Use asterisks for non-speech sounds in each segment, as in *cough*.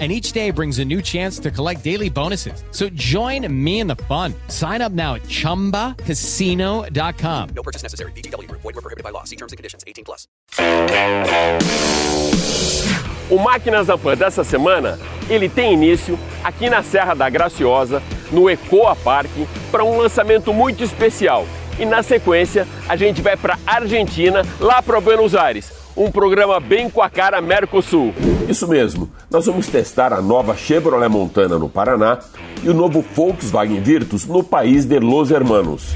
and each day brings a new chance to collect daily bonuses. So join me in the fun. Sign up now at ChumbaCasino.com. No purchase necessary. BGW. Void were prohibited by law. See terms and conditions. 18 plus. O Máquinas da Pan dessa semana, ele tem início aqui na Serra da Graciosa, no Ecoa Park, para um lançamento muito especial. E na sequência, a gente vai para Argentina, lá para Buenos Aires um programa bem com a cara Mercosul. Isso mesmo, nós vamos testar a nova Chevrolet Montana no Paraná e o novo Volkswagen Virtus no país de Los Hermanos.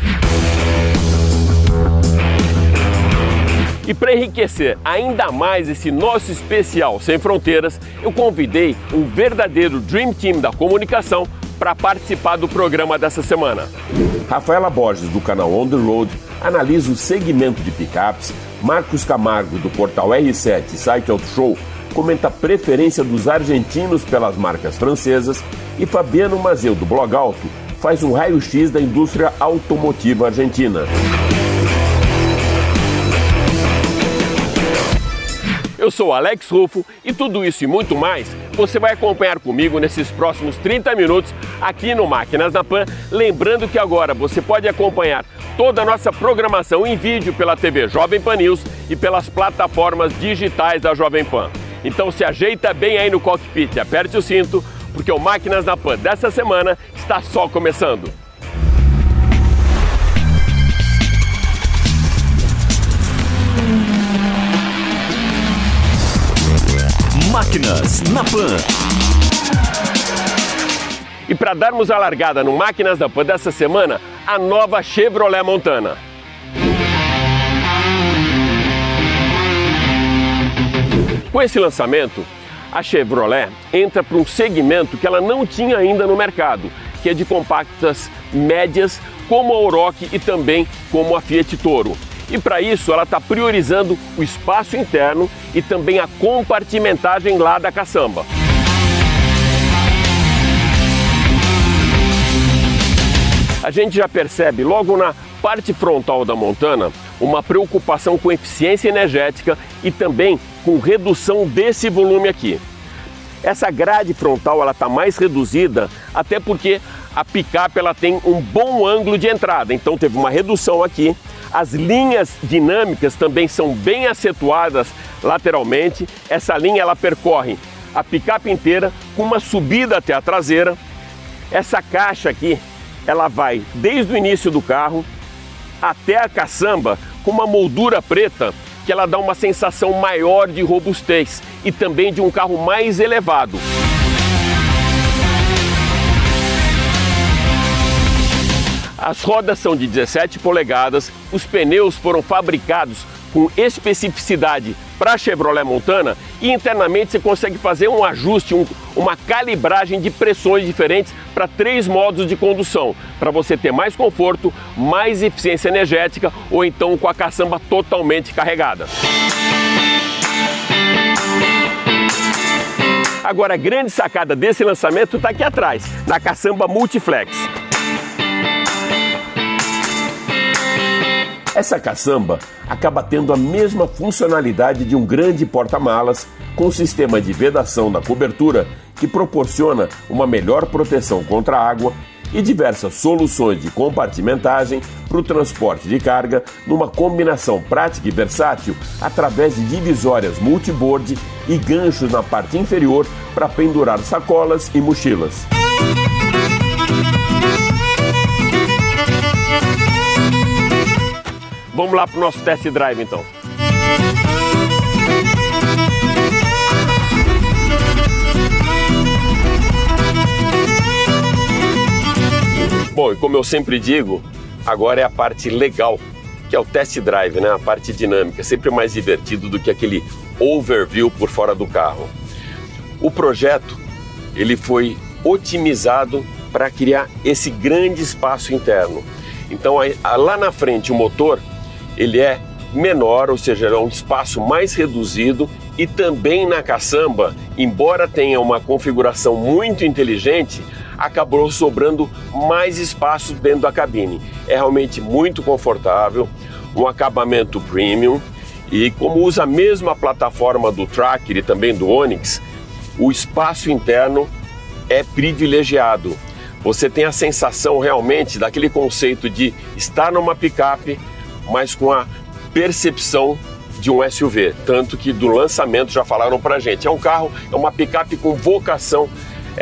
E para enriquecer ainda mais esse nosso especial Sem Fronteiras, eu convidei um verdadeiro Dream Team da comunicação para participar do programa dessa semana. Rafaela Borges, do canal On The Road, analisa o segmento de picapes, Marcos Camargo, do portal R7 Site Auto Show, comenta a preferência dos argentinos pelas marcas francesas e Fabiano Mazeu, do Blog Alto, faz um raio-x da indústria automotiva argentina. Eu sou Alex Rufo e tudo isso e muito mais você vai acompanhar comigo nesses próximos 30 minutos aqui no Máquinas da Pan. Lembrando que agora você pode acompanhar toda a nossa programação em vídeo pela TV Jovem Pan News e pelas plataformas digitais da Jovem Pan. Então se ajeita bem aí no cockpit, aperte o cinto, porque o Máquinas da Pan dessa semana está só começando. Máquinas na Pan. E para darmos a largada no Máquinas da Pan dessa semana, a nova Chevrolet Montana. Com esse lançamento, a Chevrolet entra para um segmento que ela não tinha ainda no mercado, que é de compactas médias, como a Oroch e também como a Fiat Toro. E para isso ela está priorizando o espaço interno e também a compartimentagem lá da caçamba. A gente já percebe logo na parte frontal da Montana uma preocupação com eficiência energética e também com redução desse volume aqui. Essa grade frontal ela está mais reduzida, até porque a picape ela tem um bom ângulo de entrada, então teve uma redução aqui as linhas dinâmicas também são bem acentuadas lateralmente. Essa linha ela percorre a picape inteira com uma subida até a traseira. Essa caixa aqui, ela vai desde o início do carro até a caçamba com uma moldura preta que ela dá uma sensação maior de robustez e também de um carro mais elevado. As rodas são de 17 polegadas, os pneus foram fabricados com especificidade para a Chevrolet Montana e internamente você consegue fazer um ajuste, um, uma calibragem de pressões diferentes para três modos de condução, para você ter mais conforto, mais eficiência energética ou então com a caçamba totalmente carregada. Agora a grande sacada desse lançamento está aqui atrás, na caçamba Multiflex. Essa caçamba acaba tendo a mesma funcionalidade de um grande porta-malas com sistema de vedação da cobertura que proporciona uma melhor proteção contra a água e diversas soluções de compartimentagem para o transporte de carga numa combinação prática e versátil através de divisórias multiboard e ganchos na parte inferior para pendurar sacolas e mochilas. Vamos lá para o nosso test drive então. Bom, e como eu sempre digo, agora é a parte legal, que é o test drive, né? A parte dinâmica, sempre mais divertido do que aquele overview por fora do carro. O projeto, ele foi otimizado para criar esse grande espaço interno. Então, lá na frente, o motor ele é menor, ou seja, é um espaço mais reduzido e também na caçamba, embora tenha uma configuração muito inteligente, acabou sobrando mais espaço dentro da cabine. É realmente muito confortável, um acabamento premium e como usa a mesma plataforma do Tracker e também do Onix, o espaço interno é privilegiado. Você tem a sensação realmente daquele conceito de estar numa picape, mas com a percepção de um SUV, tanto que do lançamento já falaram pra gente. É um carro, é uma picape com vocação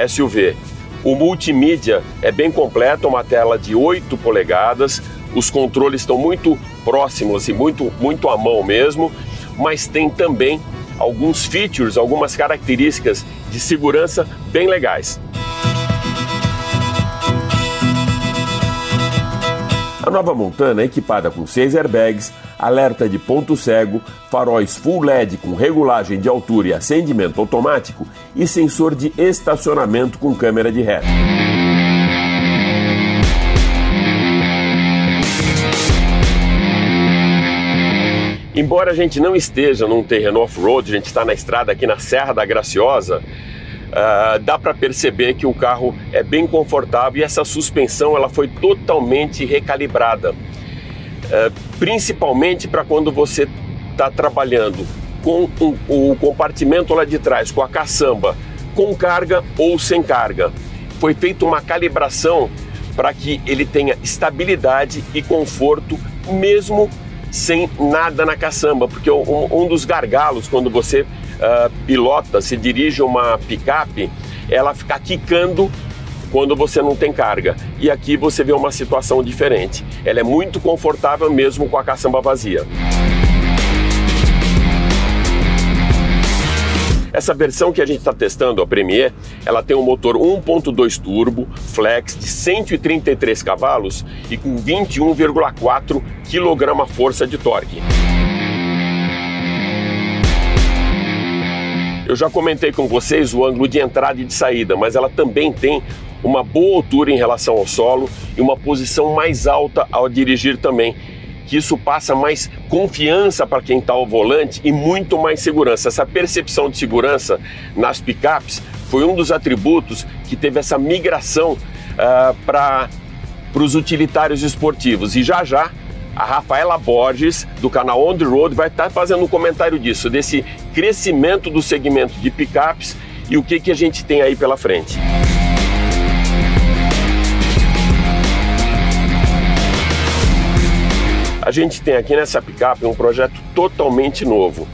SUV. O multimídia é bem completo, uma tela de 8 polegadas, os controles estão muito próximos, assim, muito, muito à mão mesmo, mas tem também alguns features, algumas características de segurança bem legais. A nova Montana é equipada com seis airbags, alerta de ponto cego, faróis full LED com regulagem de altura e acendimento automático e sensor de estacionamento com câmera de ré. Embora a gente não esteja num terreno off-road, a gente está na estrada aqui na Serra da Graciosa, uh, dá para perceber que o carro é bem confortável e essa suspensão ela foi totalmente recalibrada, uh, principalmente para quando você está trabalhando com um, o compartimento lá de trás, com a caçamba, com carga ou sem carga. Foi feita uma calibração para que ele tenha estabilidade e conforto mesmo sem nada na caçamba, porque um, um dos gargalos quando você uh, pilota, se dirige uma picape, ela fica quicando quando você não tem carga. E aqui você vê uma situação diferente. Ela é muito confortável mesmo com a caçamba vazia. Essa versão que a gente está testando, a Premier, ela tem um motor 1.2 turbo flex de 133 cavalos e com 21,4 kg força de torque. Eu já comentei com vocês o ângulo de entrada e de saída, mas ela também tem uma boa altura em relação ao solo e uma posição mais alta ao dirigir também que isso passa mais confiança para quem está ao volante e muito mais segurança. Essa percepção de segurança nas picapes foi um dos atributos que teve essa migração uh, para os utilitários esportivos. E já já a Rafaela Borges, do canal On The Road, vai estar tá fazendo um comentário disso, desse crescimento do segmento de picapes e o que, que a gente tem aí pela frente. A gente tem aqui nessa picape um projeto totalmente novo,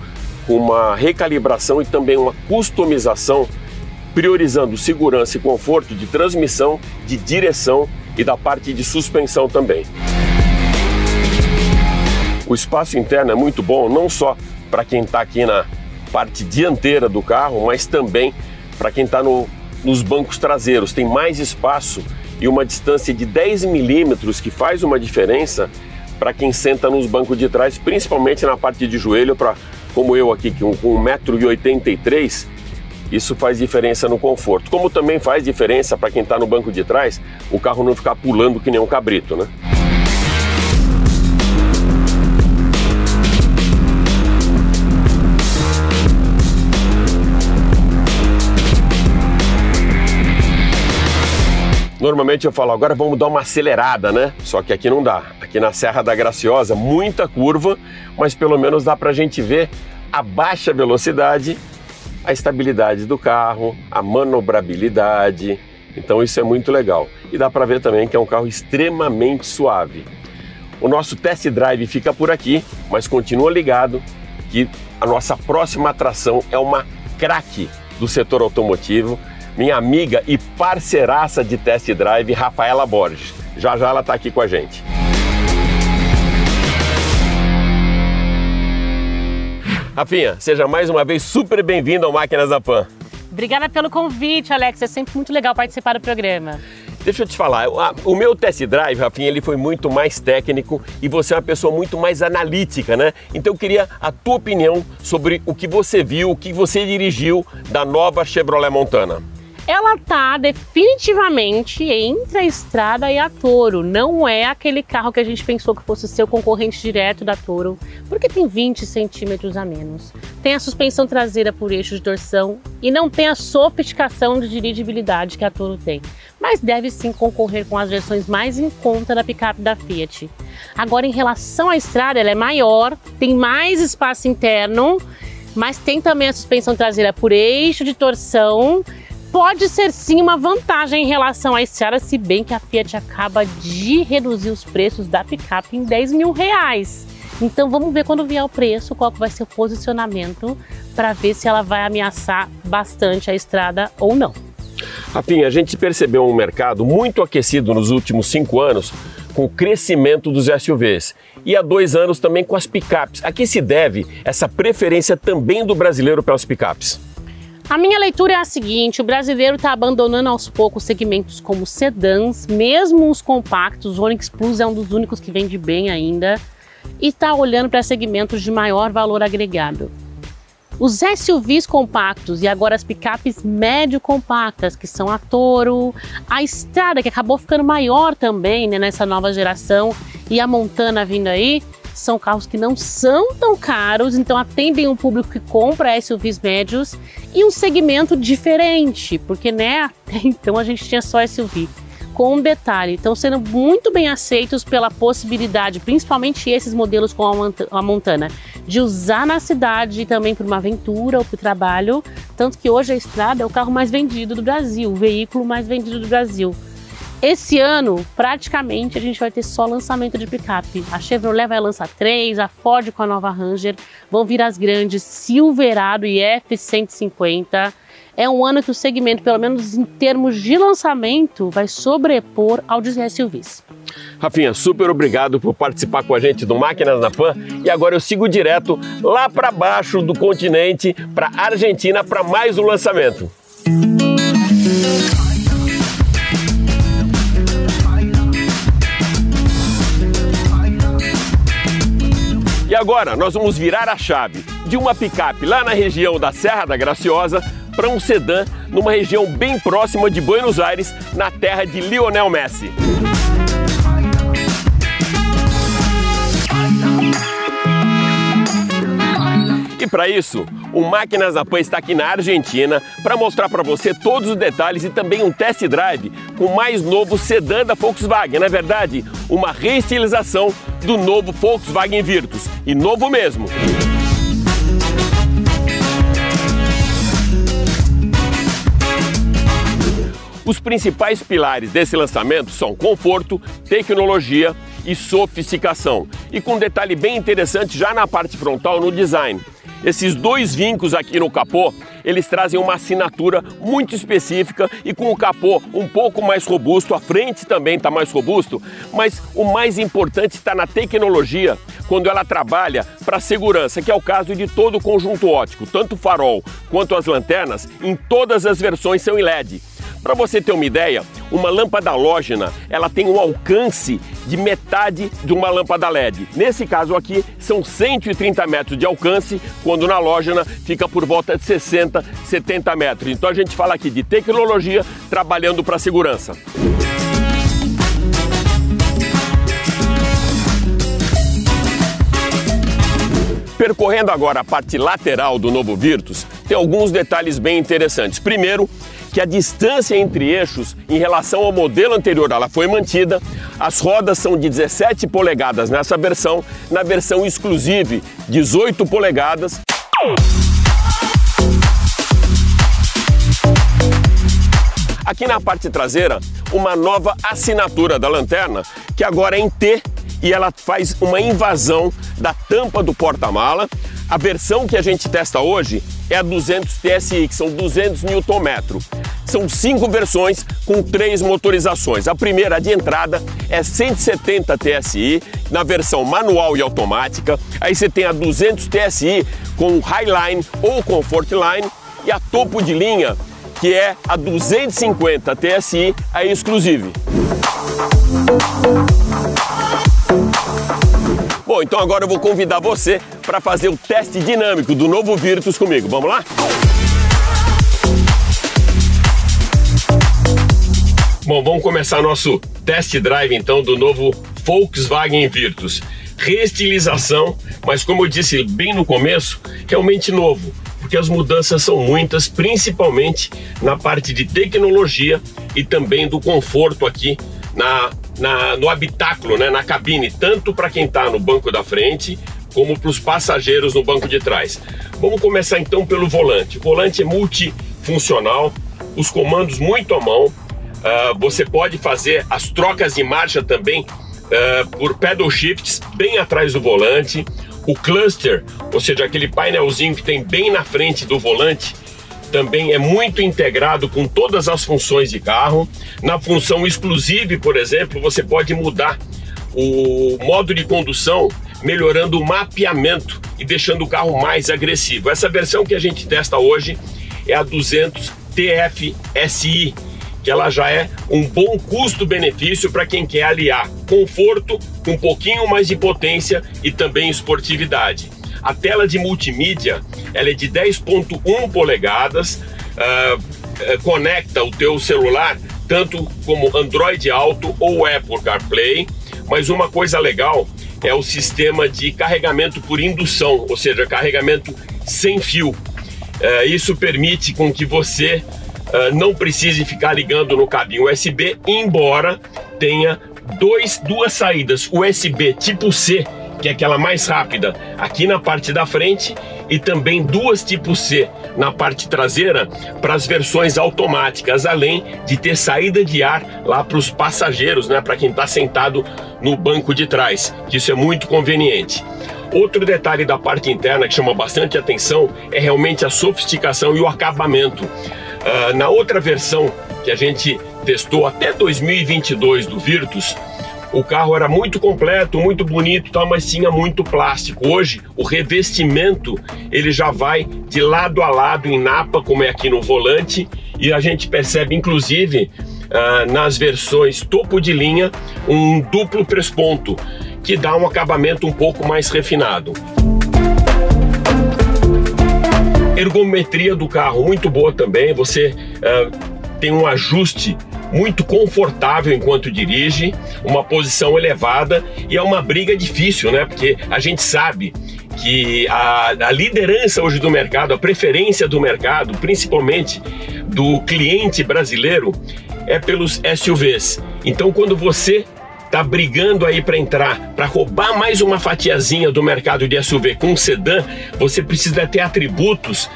com uma recalibração e também uma customização, priorizando segurança e conforto de transmissão, de direção e da parte de suspensão também. O espaço interno é muito bom, não só para quem está aqui na parte dianteira do carro, mas também para quem está no, nos bancos traseiros. Tem mais espaço e uma distância de 10 milímetros que faz uma diferença para quem senta nos bancos de trás, principalmente na parte de joelho, para como eu aqui com 1,83m, isso faz diferença no conforto. Como também faz diferença para quem está no banco de trás, o carro não ficar pulando que nem um cabrito, né? Normalmente eu falo, agora vamos dar uma acelerada, né? Só que aqui não dá. Aqui na Serra da Graciosa, muita curva, mas pelo menos dá pra gente ver a baixa velocidade, a estabilidade do carro, a manobrabilidade. Então isso é muito legal. E dá para ver também que é um carro extremamente suave. O nosso test drive fica por aqui, mas continua ligado que a nossa próxima atração é uma craque do setor automotivo minha amiga e parceiraça de test drive, Rafaela Borges. Já já ela está aqui com a gente. Rafinha, seja mais uma vez super bem-vindo ao Máquinas da Pan. Obrigada pelo convite, Alex. É sempre muito legal participar do programa. Deixa eu te falar, o meu test drive, Rafinha, ele foi muito mais técnico e você é uma pessoa muito mais analítica, né? Então eu queria a tua opinião sobre o que você viu, o que você dirigiu da nova Chevrolet Montana. Ela tá definitivamente entre a estrada e a Toro. Não é aquele carro que a gente pensou que fosse ser o concorrente direto da Toro, porque tem 20 centímetros a menos. Tem a suspensão traseira por eixo de torção e não tem a sofisticação de dirigibilidade que a Toro tem. Mas deve sim concorrer com as versões mais em conta da picape da Fiat. Agora, em relação à estrada, ela é maior, tem mais espaço interno, mas tem também a suspensão traseira por eixo de torção pode ser sim uma vantagem em relação à estrada, se bem que a Fiat acaba de reduzir os preços da picape em 10 mil reais. Então vamos ver quando vier o preço, qual vai ser o posicionamento para ver se ela vai ameaçar bastante a estrada ou não. Rapinha, a gente percebeu um mercado muito aquecido nos últimos cinco anos com o crescimento dos SUVs e há dois anos também com as picapes. A que se deve essa preferência também do brasileiro pelas picapes? A minha leitura é a seguinte: o brasileiro está abandonando aos poucos segmentos como sedãs, mesmo os compactos. O Onix Plus é um dos únicos que vende bem ainda, e está olhando para segmentos de maior valor agregado. Os SUVs compactos e agora as picapes médio compactas, que são a Toro, a Estrada, que acabou ficando maior também né, nessa nova geração, e a Montana vindo aí, são carros que não são tão caros, então atendem um público que compra SUVs médios e um segmento diferente, porque né, *laughs* até então a gente tinha só SUV. Com um detalhe, estão sendo muito bem aceitos pela possibilidade, principalmente esses modelos com a Montana, de usar na cidade também por uma aventura ou para o trabalho. Tanto que hoje a estrada é o carro mais vendido do Brasil, o veículo mais vendido do Brasil. Esse ano, praticamente, a gente vai ter só lançamento de picape. A Chevrolet vai lançar três, a Ford com a nova Ranger, vão vir as grandes Silverado e F-150. É um ano que o segmento, pelo menos em termos de lançamento, vai sobrepor ao de SUVs. Rafinha, super obrigado por participar com a gente do Máquinas na Pan. E agora eu sigo direto lá para baixo do continente, para Argentina, para mais um lançamento. Agora nós vamos virar a chave de uma picape lá na região da Serra da Graciosa para um sedã numa região bem próxima de Buenos Aires, na terra de Lionel Messi. E para isso, o Máquinas da Pan está aqui na Argentina para mostrar para você todos os detalhes e também um test drive com o mais novo sedã da Volkswagen. Na verdade, uma reestilização do novo Volkswagen Virtus. E novo mesmo. Os principais pilares desse lançamento são conforto, tecnologia e sofisticação. E com um detalhe bem interessante já na parte frontal no design. Esses dois vincos aqui no capô, eles trazem uma assinatura muito específica e com o capô um pouco mais robusto, a frente também está mais robusto, mas o mais importante está na tecnologia, quando ela trabalha para segurança, que é o caso de todo o conjunto óptico, tanto o farol quanto as lanternas, em todas as versões são em LED. Para você ter uma ideia, uma lâmpada halógena, ela tem um alcance de metade de uma lâmpada LED. Nesse caso aqui, são 130 metros de alcance, quando na halógena fica por volta de 60, 70 metros. Então a gente fala aqui de tecnologia trabalhando para segurança. Percorrendo agora a parte lateral do novo Virtus, tem alguns detalhes bem interessantes. Primeiro, que a distância entre eixos em relação ao modelo anterior ela foi mantida. As rodas são de 17 polegadas nessa versão, na versão exclusive 18 polegadas. Aqui na parte traseira, uma nova assinatura da lanterna, que agora é em T e ela faz uma invasão da tampa do porta-mala. A versão que a gente testa hoje é a 200 TSI, que são 200 Nm. São cinco versões com três motorizações. A primeira, a de entrada, é 170 TSI, na versão manual e automática. Aí você tem a 200 TSI com Highline ou Comfortline e a topo de linha, que é a 250 TSI, a exclusive. Bom, então agora eu vou convidar você para fazer o teste dinâmico do novo Virtus comigo. Vamos lá? Bom, vamos começar nosso test drive então do novo Volkswagen Virtus. Reestilização, mas como eu disse bem no começo, realmente novo, porque as mudanças são muitas, principalmente na parte de tecnologia e também do conforto aqui na, na no habitáculo, né, na cabine, tanto para quem está no banco da frente como para os passageiros no banco de trás. Vamos começar então pelo volante. O volante é multifuncional, os comandos muito à mão. Uh, você pode fazer as trocas de marcha também uh, por pedal shifts bem atrás do volante. O cluster, ou seja, aquele painelzinho que tem bem na frente do volante, também é muito integrado com todas as funções de carro. Na função exclusive, por exemplo, você pode mudar o modo de condução melhorando o mapeamento e deixando o carro mais agressivo. Essa versão que a gente testa hoje é a 200 TFSI, que ela já é um bom custo-benefício para quem quer aliar conforto com um pouquinho mais de potência e também esportividade. A tela de multimídia ela é de 10.1 polegadas, uh, conecta o teu celular tanto como Android Auto ou Apple CarPlay. Mas uma coisa legal é o sistema de carregamento por indução, ou seja, carregamento sem fio. É, isso permite com que você é, não precise ficar ligando no cabinho USB, embora tenha dois, duas saídas USB tipo C que é aquela mais rápida, aqui na parte da frente e também duas tipo C na parte traseira para as versões automáticas, além de ter saída de ar lá para os passageiros, né, para quem está sentado no banco de trás, que isso é muito conveniente. Outro detalhe da parte interna que chama bastante atenção é realmente a sofisticação e o acabamento. Uh, na outra versão que a gente testou até 2022 do Virtus, o carro era muito completo, muito bonito, tal, mas tinha muito plástico. Hoje, o revestimento ele já vai de lado a lado em napa, como é aqui no volante, e a gente percebe, inclusive, uh, nas versões topo de linha, um duplo presponto, que dá um acabamento um pouco mais refinado. Ergometria do carro muito boa também. Você uh, tem um ajuste muito confortável enquanto dirige, uma posição elevada e é uma briga difícil, né? Porque a gente sabe que a, a, liderança hoje do mercado, a preferência do mercado, principalmente do cliente brasileiro, é pelos SUVs. Então, quando você está brigando aí para entrar, para roubar mais uma fatiazinha do mercado de SUV com um sedã, você precisa ter atributos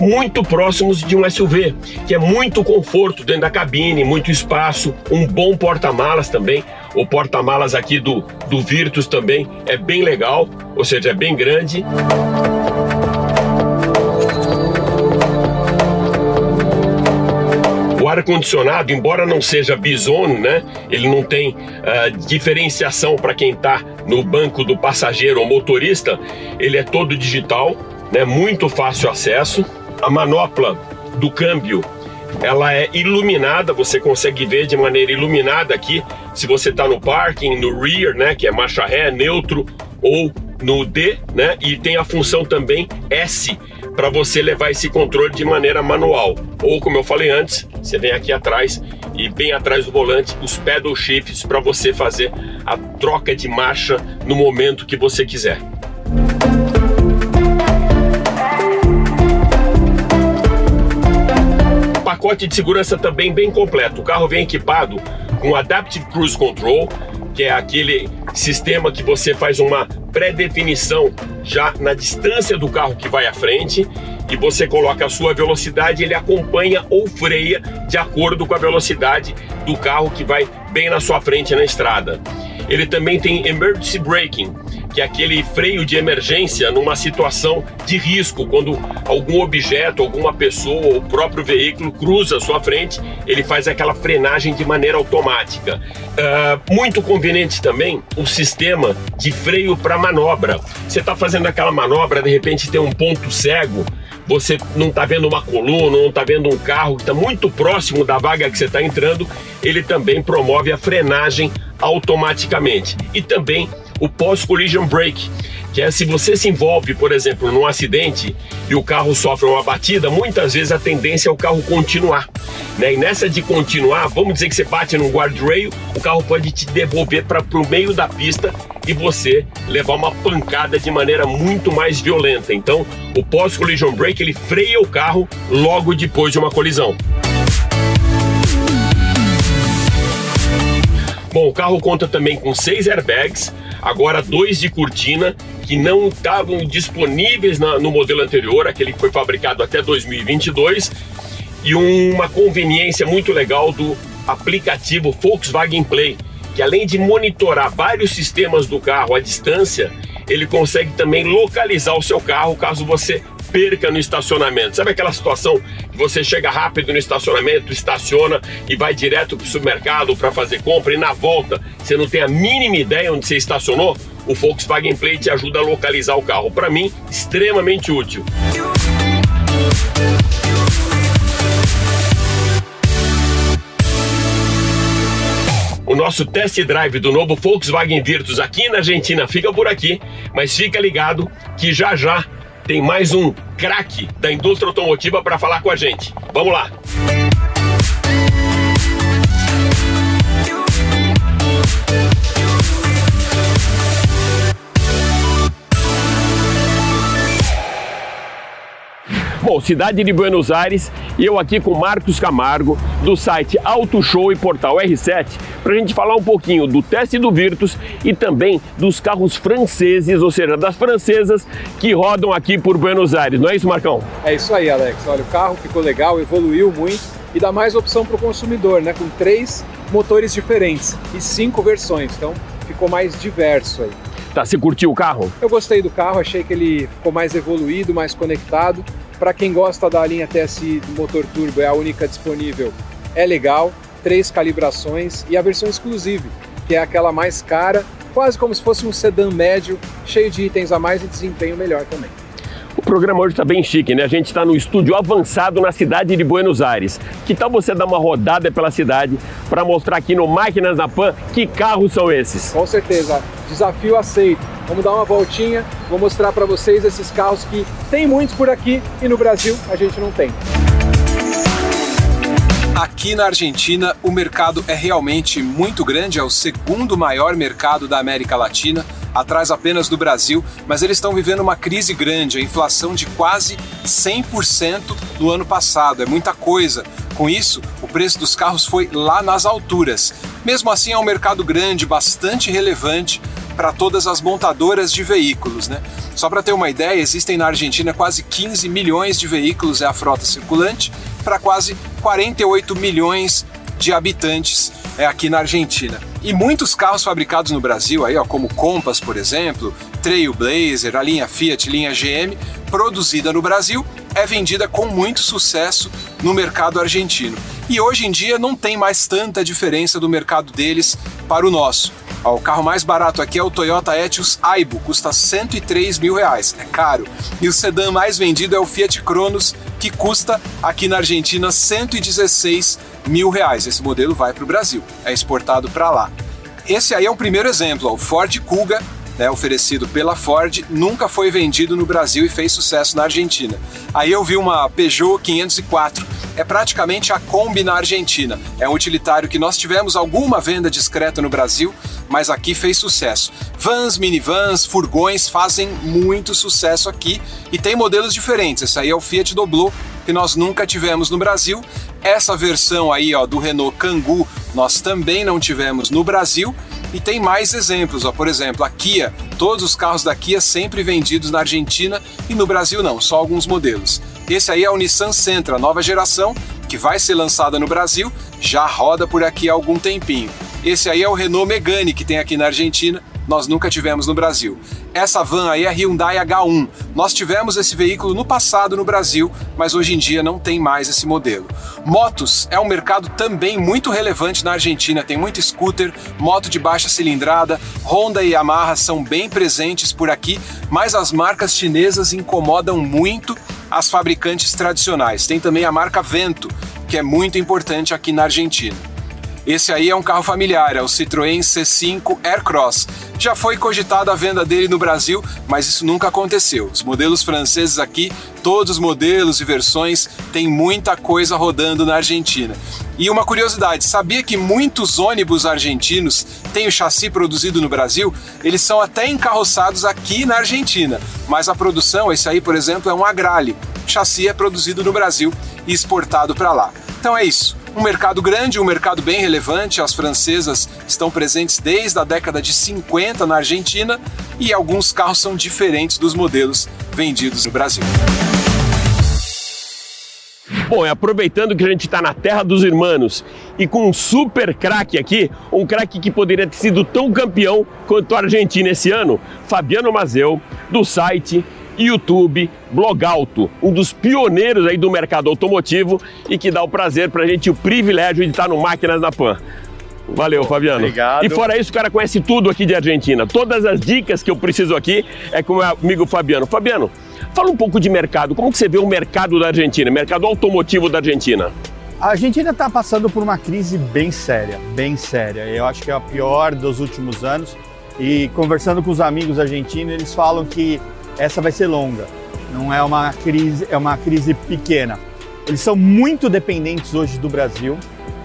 muito próximos de um SUV, que é muito conforto dentro da cabine, muito espaço, um bom porta-malas também. O porta-malas aqui do, do Virtus também é bem legal, ou seja, é bem grande. O ar-condicionado, embora não seja bison, né? Ele não tem uh, diferenciação para quem está no banco do passageiro ou motorista. Ele é todo digital, né? Muito fácil acesso a manopla do câmbio ela é iluminada, você consegue ver de maneira iluminada aqui, se você está no parking, no rear, né, que é marcha ré, neutro ou no D, né, e tem a função também S para você levar esse controle de maneira manual. Ou como eu falei antes, você vem aqui atrás e bem atrás do volante os pedal shifts para você fazer a troca de marcha no momento que você quiser. Pacote de segurança também bem completo. O carro vem equipado com Adaptive Cruise Control, que é aquele sistema que você faz uma pré-definição já na distância do carro que vai à frente e você coloca a sua velocidade, ele acompanha ou freia de acordo com a velocidade do carro que vai bem na sua frente na estrada. Ele também tem emergency braking, que é aquele freio de emergência numa situação de risco, quando algum objeto, alguma pessoa ou o próprio veículo cruza a sua frente, ele faz aquela frenagem de maneira automática. Uh, muito conveniente também o sistema de freio para manobra. Você está fazendo aquela manobra, de repente tem um ponto cego, você não está vendo uma coluna, não está vendo um carro que está muito próximo da vaga que você está entrando, ele também promove a frenagem automaticamente. E também o Post Collision Brake, que é se você se envolve, por exemplo, num acidente e o carro sofre uma batida, muitas vezes a tendência é o carro continuar. Né? E nessa de continuar, vamos dizer que você bate num guardrail, o carro pode te devolver para o meio da pista e você levar uma pancada de maneira muito mais violenta. Então, o pós-collision brake ele freia o carro logo depois de uma colisão. Bom, o carro conta também com seis airbags, agora dois de cortina que não estavam disponíveis na, no modelo anterior, aquele que foi fabricado até 2022, e uma conveniência muito legal do aplicativo Volkswagen Play, que além de monitorar vários sistemas do carro à distância, ele consegue também localizar o seu carro caso você perca no estacionamento. Sabe aquela situação que você chega rápido no estacionamento, estaciona e vai direto para o supermercado para fazer compra e na volta você não tem a mínima ideia onde você estacionou? O Volkswagen Play te ajuda a localizar o carro. Para mim, extremamente útil. O nosso test drive do novo Volkswagen Virtus aqui na Argentina fica por aqui, mas fica ligado que já já tem mais um craque da indústria automotiva para falar com a gente. Vamos lá! Bom, cidade de Buenos Aires e eu aqui com Marcos Camargo do site Auto Show e Portal R7 para a gente falar um pouquinho do teste do Virtus e também dos carros franceses, ou seja, das francesas que rodam aqui por Buenos Aires. Não é isso, Marcão? É isso aí, Alex. Olha, o carro ficou legal, evoluiu muito e dá mais opção para o consumidor, né? Com três motores diferentes e cinco versões, então ficou mais diverso aí. Tá, você curtiu o carro? Eu gostei do carro, achei que ele ficou mais evoluído, mais conectado. Para quem gosta da linha TSI do motor turbo, é a única disponível. É legal, três calibrações e a versão exclusive, que é aquela mais cara, quase como se fosse um sedã médio, cheio de itens a mais e desempenho melhor também. O programa hoje está bem chique, né? A gente está no estúdio avançado na cidade de Buenos Aires. Que tal você dar uma rodada pela cidade para mostrar aqui no Máquinas da Pan que carros são esses? Com certeza, desafio aceito. Vamos dar uma voltinha, vou mostrar para vocês esses carros que tem muitos por aqui e no Brasil a gente não tem. Aqui na Argentina, o mercado é realmente muito grande, é o segundo maior mercado da América Latina, atrás apenas do Brasil, mas eles estão vivendo uma crise grande, a inflação de quase 100% no ano passado, é muita coisa. Com isso, o preço dos carros foi lá nas alturas. Mesmo assim, é um mercado grande, bastante relevante para todas as montadoras de veículos, né? Só para ter uma ideia, existem na Argentina quase 15 milhões de veículos é a frota circulante para quase 48 milhões de habitantes é aqui na Argentina. E muitos carros fabricados no Brasil, aí, ó, como Compass, por exemplo, Trailblazer, a linha Fiat, linha GM, produzida no Brasil, é vendida com muito sucesso no mercado argentino. E hoje em dia não tem mais tanta diferença do mercado deles para o nosso. Ó, o carro mais barato aqui é o Toyota Etios Aibo, custa 103 mil reais, é caro. E o sedã mais vendido é o Fiat Cronos, que custa aqui na Argentina 116 mil reais. Esse modelo vai para o Brasil, é exportado para lá. Esse aí é o primeiro exemplo, ó, o Ford Kuga, né, oferecido pela Ford, nunca foi vendido no Brasil e fez sucesso na Argentina. Aí eu vi uma Peugeot 504, é praticamente a Kombi na Argentina. É um utilitário que nós tivemos alguma venda discreta no Brasil, mas aqui fez sucesso. Vans, minivans, furgões fazem muito sucesso aqui e tem modelos diferentes. Esse aí é o Fiat Doblo, que nós nunca tivemos no Brasil. Essa versão aí ó, do Renault Kangoo nós também não tivemos no Brasil. E tem mais exemplos, ó. por exemplo, a Kia. Todos os carros da Kia sempre vendidos na Argentina e no Brasil não, só alguns modelos. Esse aí é o Nissan Sentra, nova geração, que vai ser lançada no Brasil, já roda por aqui há algum tempinho. Esse aí é o Renault Megane, que tem aqui na Argentina, nós nunca tivemos no Brasil. Essa van aí é a Hyundai H1. Nós tivemos esse veículo no passado no Brasil, mas hoje em dia não tem mais esse modelo. Motos é um mercado também muito relevante na Argentina. Tem muito scooter, moto de baixa cilindrada, Honda e Yamaha são bem presentes por aqui, mas as marcas chinesas incomodam muito as fabricantes tradicionais. Tem também a marca Vento, que é muito importante aqui na Argentina. Esse aí é um carro familiar, é o Citroën C5 Aircross. Já foi cogitada a venda dele no Brasil, mas isso nunca aconteceu. Os modelos franceses aqui, todos os modelos e versões, tem muita coisa rodando na Argentina. E uma curiosidade, sabia que muitos ônibus argentinos têm o chassi produzido no Brasil? Eles são até encarroçados aqui na Argentina, mas a produção, esse aí, por exemplo, é um Agrale. O chassi é produzido no Brasil e exportado para lá. Então é isso. Um mercado grande, um mercado bem relevante. As francesas estão presentes desde a década de 50 na Argentina e alguns carros são diferentes dos modelos vendidos no Brasil. Bom, e aproveitando que a gente está na terra dos irmãos e com um super craque aqui, um craque que poderia ter sido tão campeão quanto a Argentina esse ano, Fabiano Mazeu, do site YouTube Blogalto, um dos pioneiros aí do mercado automotivo e que dá o prazer pra gente, o privilégio de estar no Máquinas na Pan. Valeu, Fabiano. Obrigado. E fora isso, o cara conhece tudo aqui de Argentina. Todas as dicas que eu preciso aqui é com o meu amigo Fabiano. Fabiano, fala um pouco de mercado. Como que você vê o mercado da Argentina, mercado automotivo da Argentina? A Argentina está passando por uma crise bem séria, bem séria. Eu acho que é a pior dos últimos anos. E conversando com os amigos argentinos, eles falam que essa vai ser longa. Não é uma crise, é uma crise pequena. Eles são muito dependentes hoje do Brasil.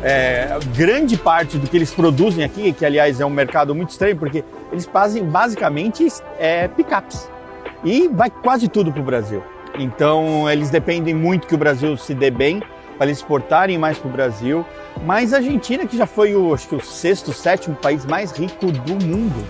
É, grande parte do que eles produzem aqui, que aliás é um mercado muito estranho, porque eles fazem basicamente é, picapes. E vai quase tudo para o Brasil. Então eles dependem muito que o Brasil se dê bem para eles exportarem mais para o Brasil. Mas a Argentina, que já foi o, acho que o sexto, sétimo país mais rico do mundo,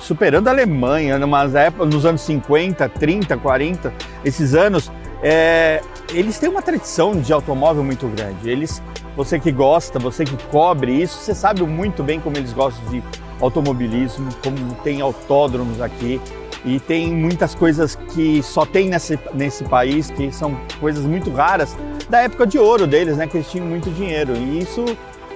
superando a Alemanha, numas épocas, nos anos 50, 30, 40, esses anos, é, eles têm uma tradição de automóvel muito grande. Eles, você que gosta, você que cobre isso, você sabe muito bem como eles gostam de automobilismo, como tem autódromos aqui e tem muitas coisas que só tem nesse, nesse país, que são coisas muito raras da época de ouro deles, né? Que eles tinham muito dinheiro. E isso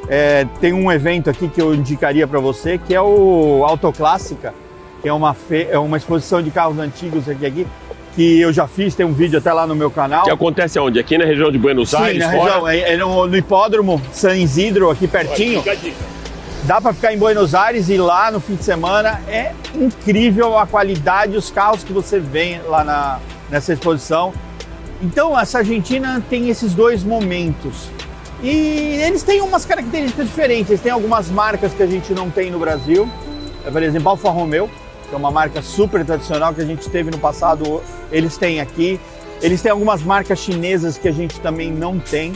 é, tem um evento aqui que eu indicaria para você, que é o Autoclássica, que é uma, fe... é uma exposição de carros antigos aqui, aqui, que eu já fiz, tem um vídeo até lá no meu canal. Que acontece onde? Aqui na região de Buenos Sim, Aires? na região, é, é no, no hipódromo San Isidro, aqui pertinho. Dá para ficar em Buenos Aires e lá no fim de semana é incrível a qualidade, os carros que você vê lá na, nessa exposição. Então, essa Argentina tem esses dois momentos. E eles têm umas características diferentes. Eles têm algumas marcas que a gente não tem no Brasil. Por exemplo, Alfa Romeo, que é uma marca super tradicional que a gente teve no passado, eles têm aqui. Eles têm algumas marcas chinesas que a gente também não tem.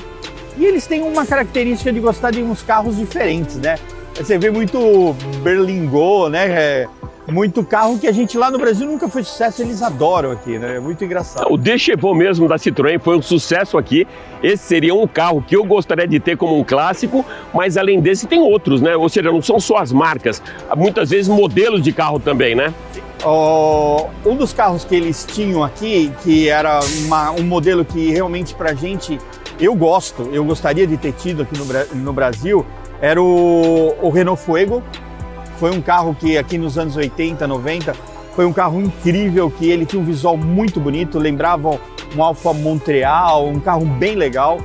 E eles têm uma característica de gostar de uns carros diferentes, né? Você vê muito Berlingo, né? Muito carro que a gente lá no Brasil nunca foi sucesso, eles adoram aqui, né? É muito engraçado. O Dechevaux mesmo da Citroën foi um sucesso aqui. Esse seria um carro que eu gostaria de ter como um clássico, mas além desse tem outros, né? Ou seja, não são só as marcas, há muitas vezes modelos de carro também, né? Oh, um dos carros que eles tinham aqui, que era uma- um modelo que realmente pra gente eu gosto, eu gostaria de ter tido aqui no, no Brasil, era o, o Renault Fuego. Foi um carro que aqui nos anos 80, 90, foi um carro incrível, que ele tinha um visual muito bonito, lembrava um Alfa Montreal, um carro bem legal.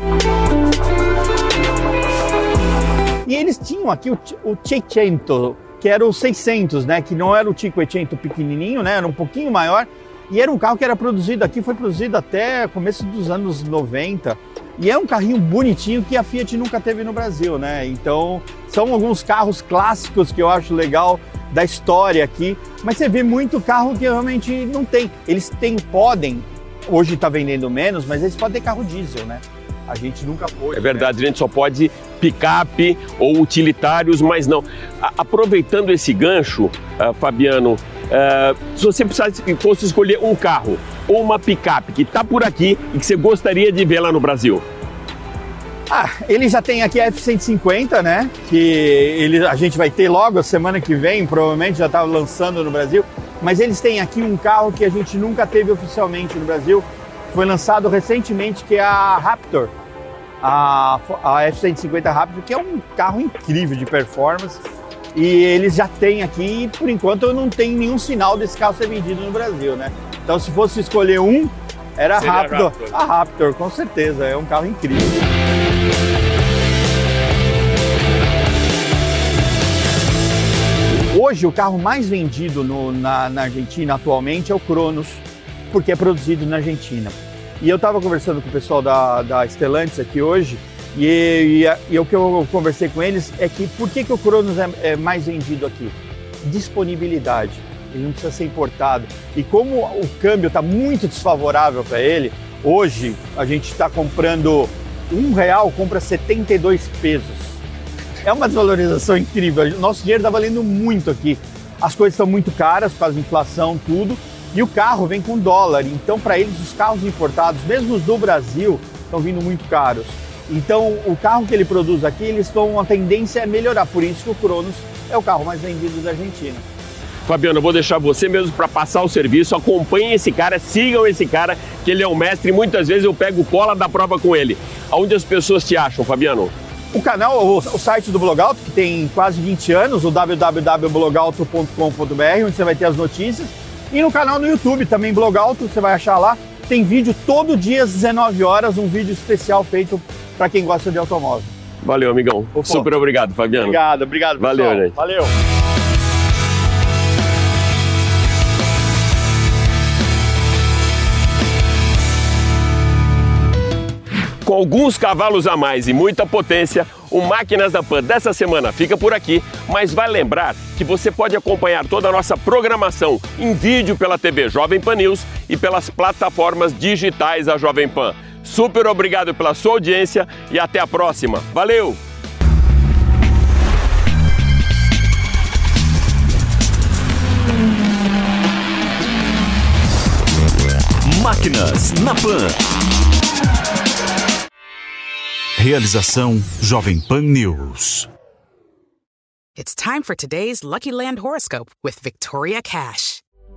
E eles tinham aqui o, o 600, que era o 600, né? Que não era o 500 pequenininho, né? Era um pouquinho maior. E era um carro que era produzido aqui, foi produzido até começo dos anos 90. E é um carrinho bonitinho que a Fiat nunca teve no Brasil, né? Então, são alguns carros clássicos que eu acho legal da história aqui. Mas você vê muito carro que realmente não tem. Eles têm, podem, hoje está vendendo menos, mas eles podem ter carro diesel, né? A gente nunca pôde. É né? verdade, a gente só pode picape ou utilitários, mas não. A- aproveitando esse gancho, ah, Fabiano, ah, se você precisasse fosse escolher um carro ou uma picape que está por aqui e que você gostaria de ver lá no Brasil, Ah, ele já tem aqui a F-150, né? Que ele, a gente vai ter logo, semana que vem, provavelmente já está lançando no Brasil. Mas eles têm aqui um carro que a gente nunca teve oficialmente no Brasil. Foi lançado recentemente, que é a Raptor. A, a F-150 Raptor, que é um carro incrível de performance. E eles já têm aqui e, por enquanto, não tem nenhum sinal desse carro ser vendido no Brasil, né? Então, se fosse escolher um, era a Raptor. Raptor. A Raptor, com certeza. É um carro incrível. Hoje, o carro mais vendido no, na, na, Argentina atualmente é o Cronos, porque é produzido na Argentina. E eu estava conversando com o pessoal da, da Stellantis aqui hoje, e, e, e, o que eu conversei com eles é que por que, que o Cronos é, é mais vendido aqui? Disponibilidade. Ele não precisa ser importado. E como o câmbio está muito desfavorável para ele, hoje a gente está comprando um real, compra 72 pesos. É uma desvalorização incrível. Nosso dinheiro está valendo muito aqui. As coisas estão muito caras por causa da inflação, tudo. E o carro vem com dólar. Então, para eles, os carros importados, mesmo os do Brasil, estão vindo muito caros. Então, o carro que ele produz aqui, eles estão, a tendência é melhorar. Por isso que o Cronos é o carro mais vendido da Argentina. Fabiano, eu vou deixar você mesmo para passar o serviço. Acompanhem esse cara, sigam esse cara, que ele é um mestre. Muitas vezes eu pego cola da prova com ele. Aonde as pessoas te acham, Fabiano? O canal, o, o site do Blogalto, que tem quase 20 anos, o www.blogalto.com.br, onde você vai ter as notícias. E no canal no YouTube também, Blogalto, você vai achar lá. Tem vídeo todo dia às 19 horas, um vídeo especial feito para quem gosta de automóvel. Valeu, amigão. Opa. Super obrigado, Fabiano. Obrigado, obrigado, pessoal. Valeu, gente. Valeu. Com alguns cavalos a mais e muita potência, o Máquinas da Pan dessa semana fica por aqui, mas vai lembrar que você pode acompanhar toda a nossa programação em vídeo pela TV Jovem Pan News e pelas plataformas digitais da Jovem Pan. Super obrigado pela sua audiência e até a próxima. Valeu! Máquinas na Pan. Realização Jovem Pan News. It's time for today's Lucky Land horoscope with Victoria Cash.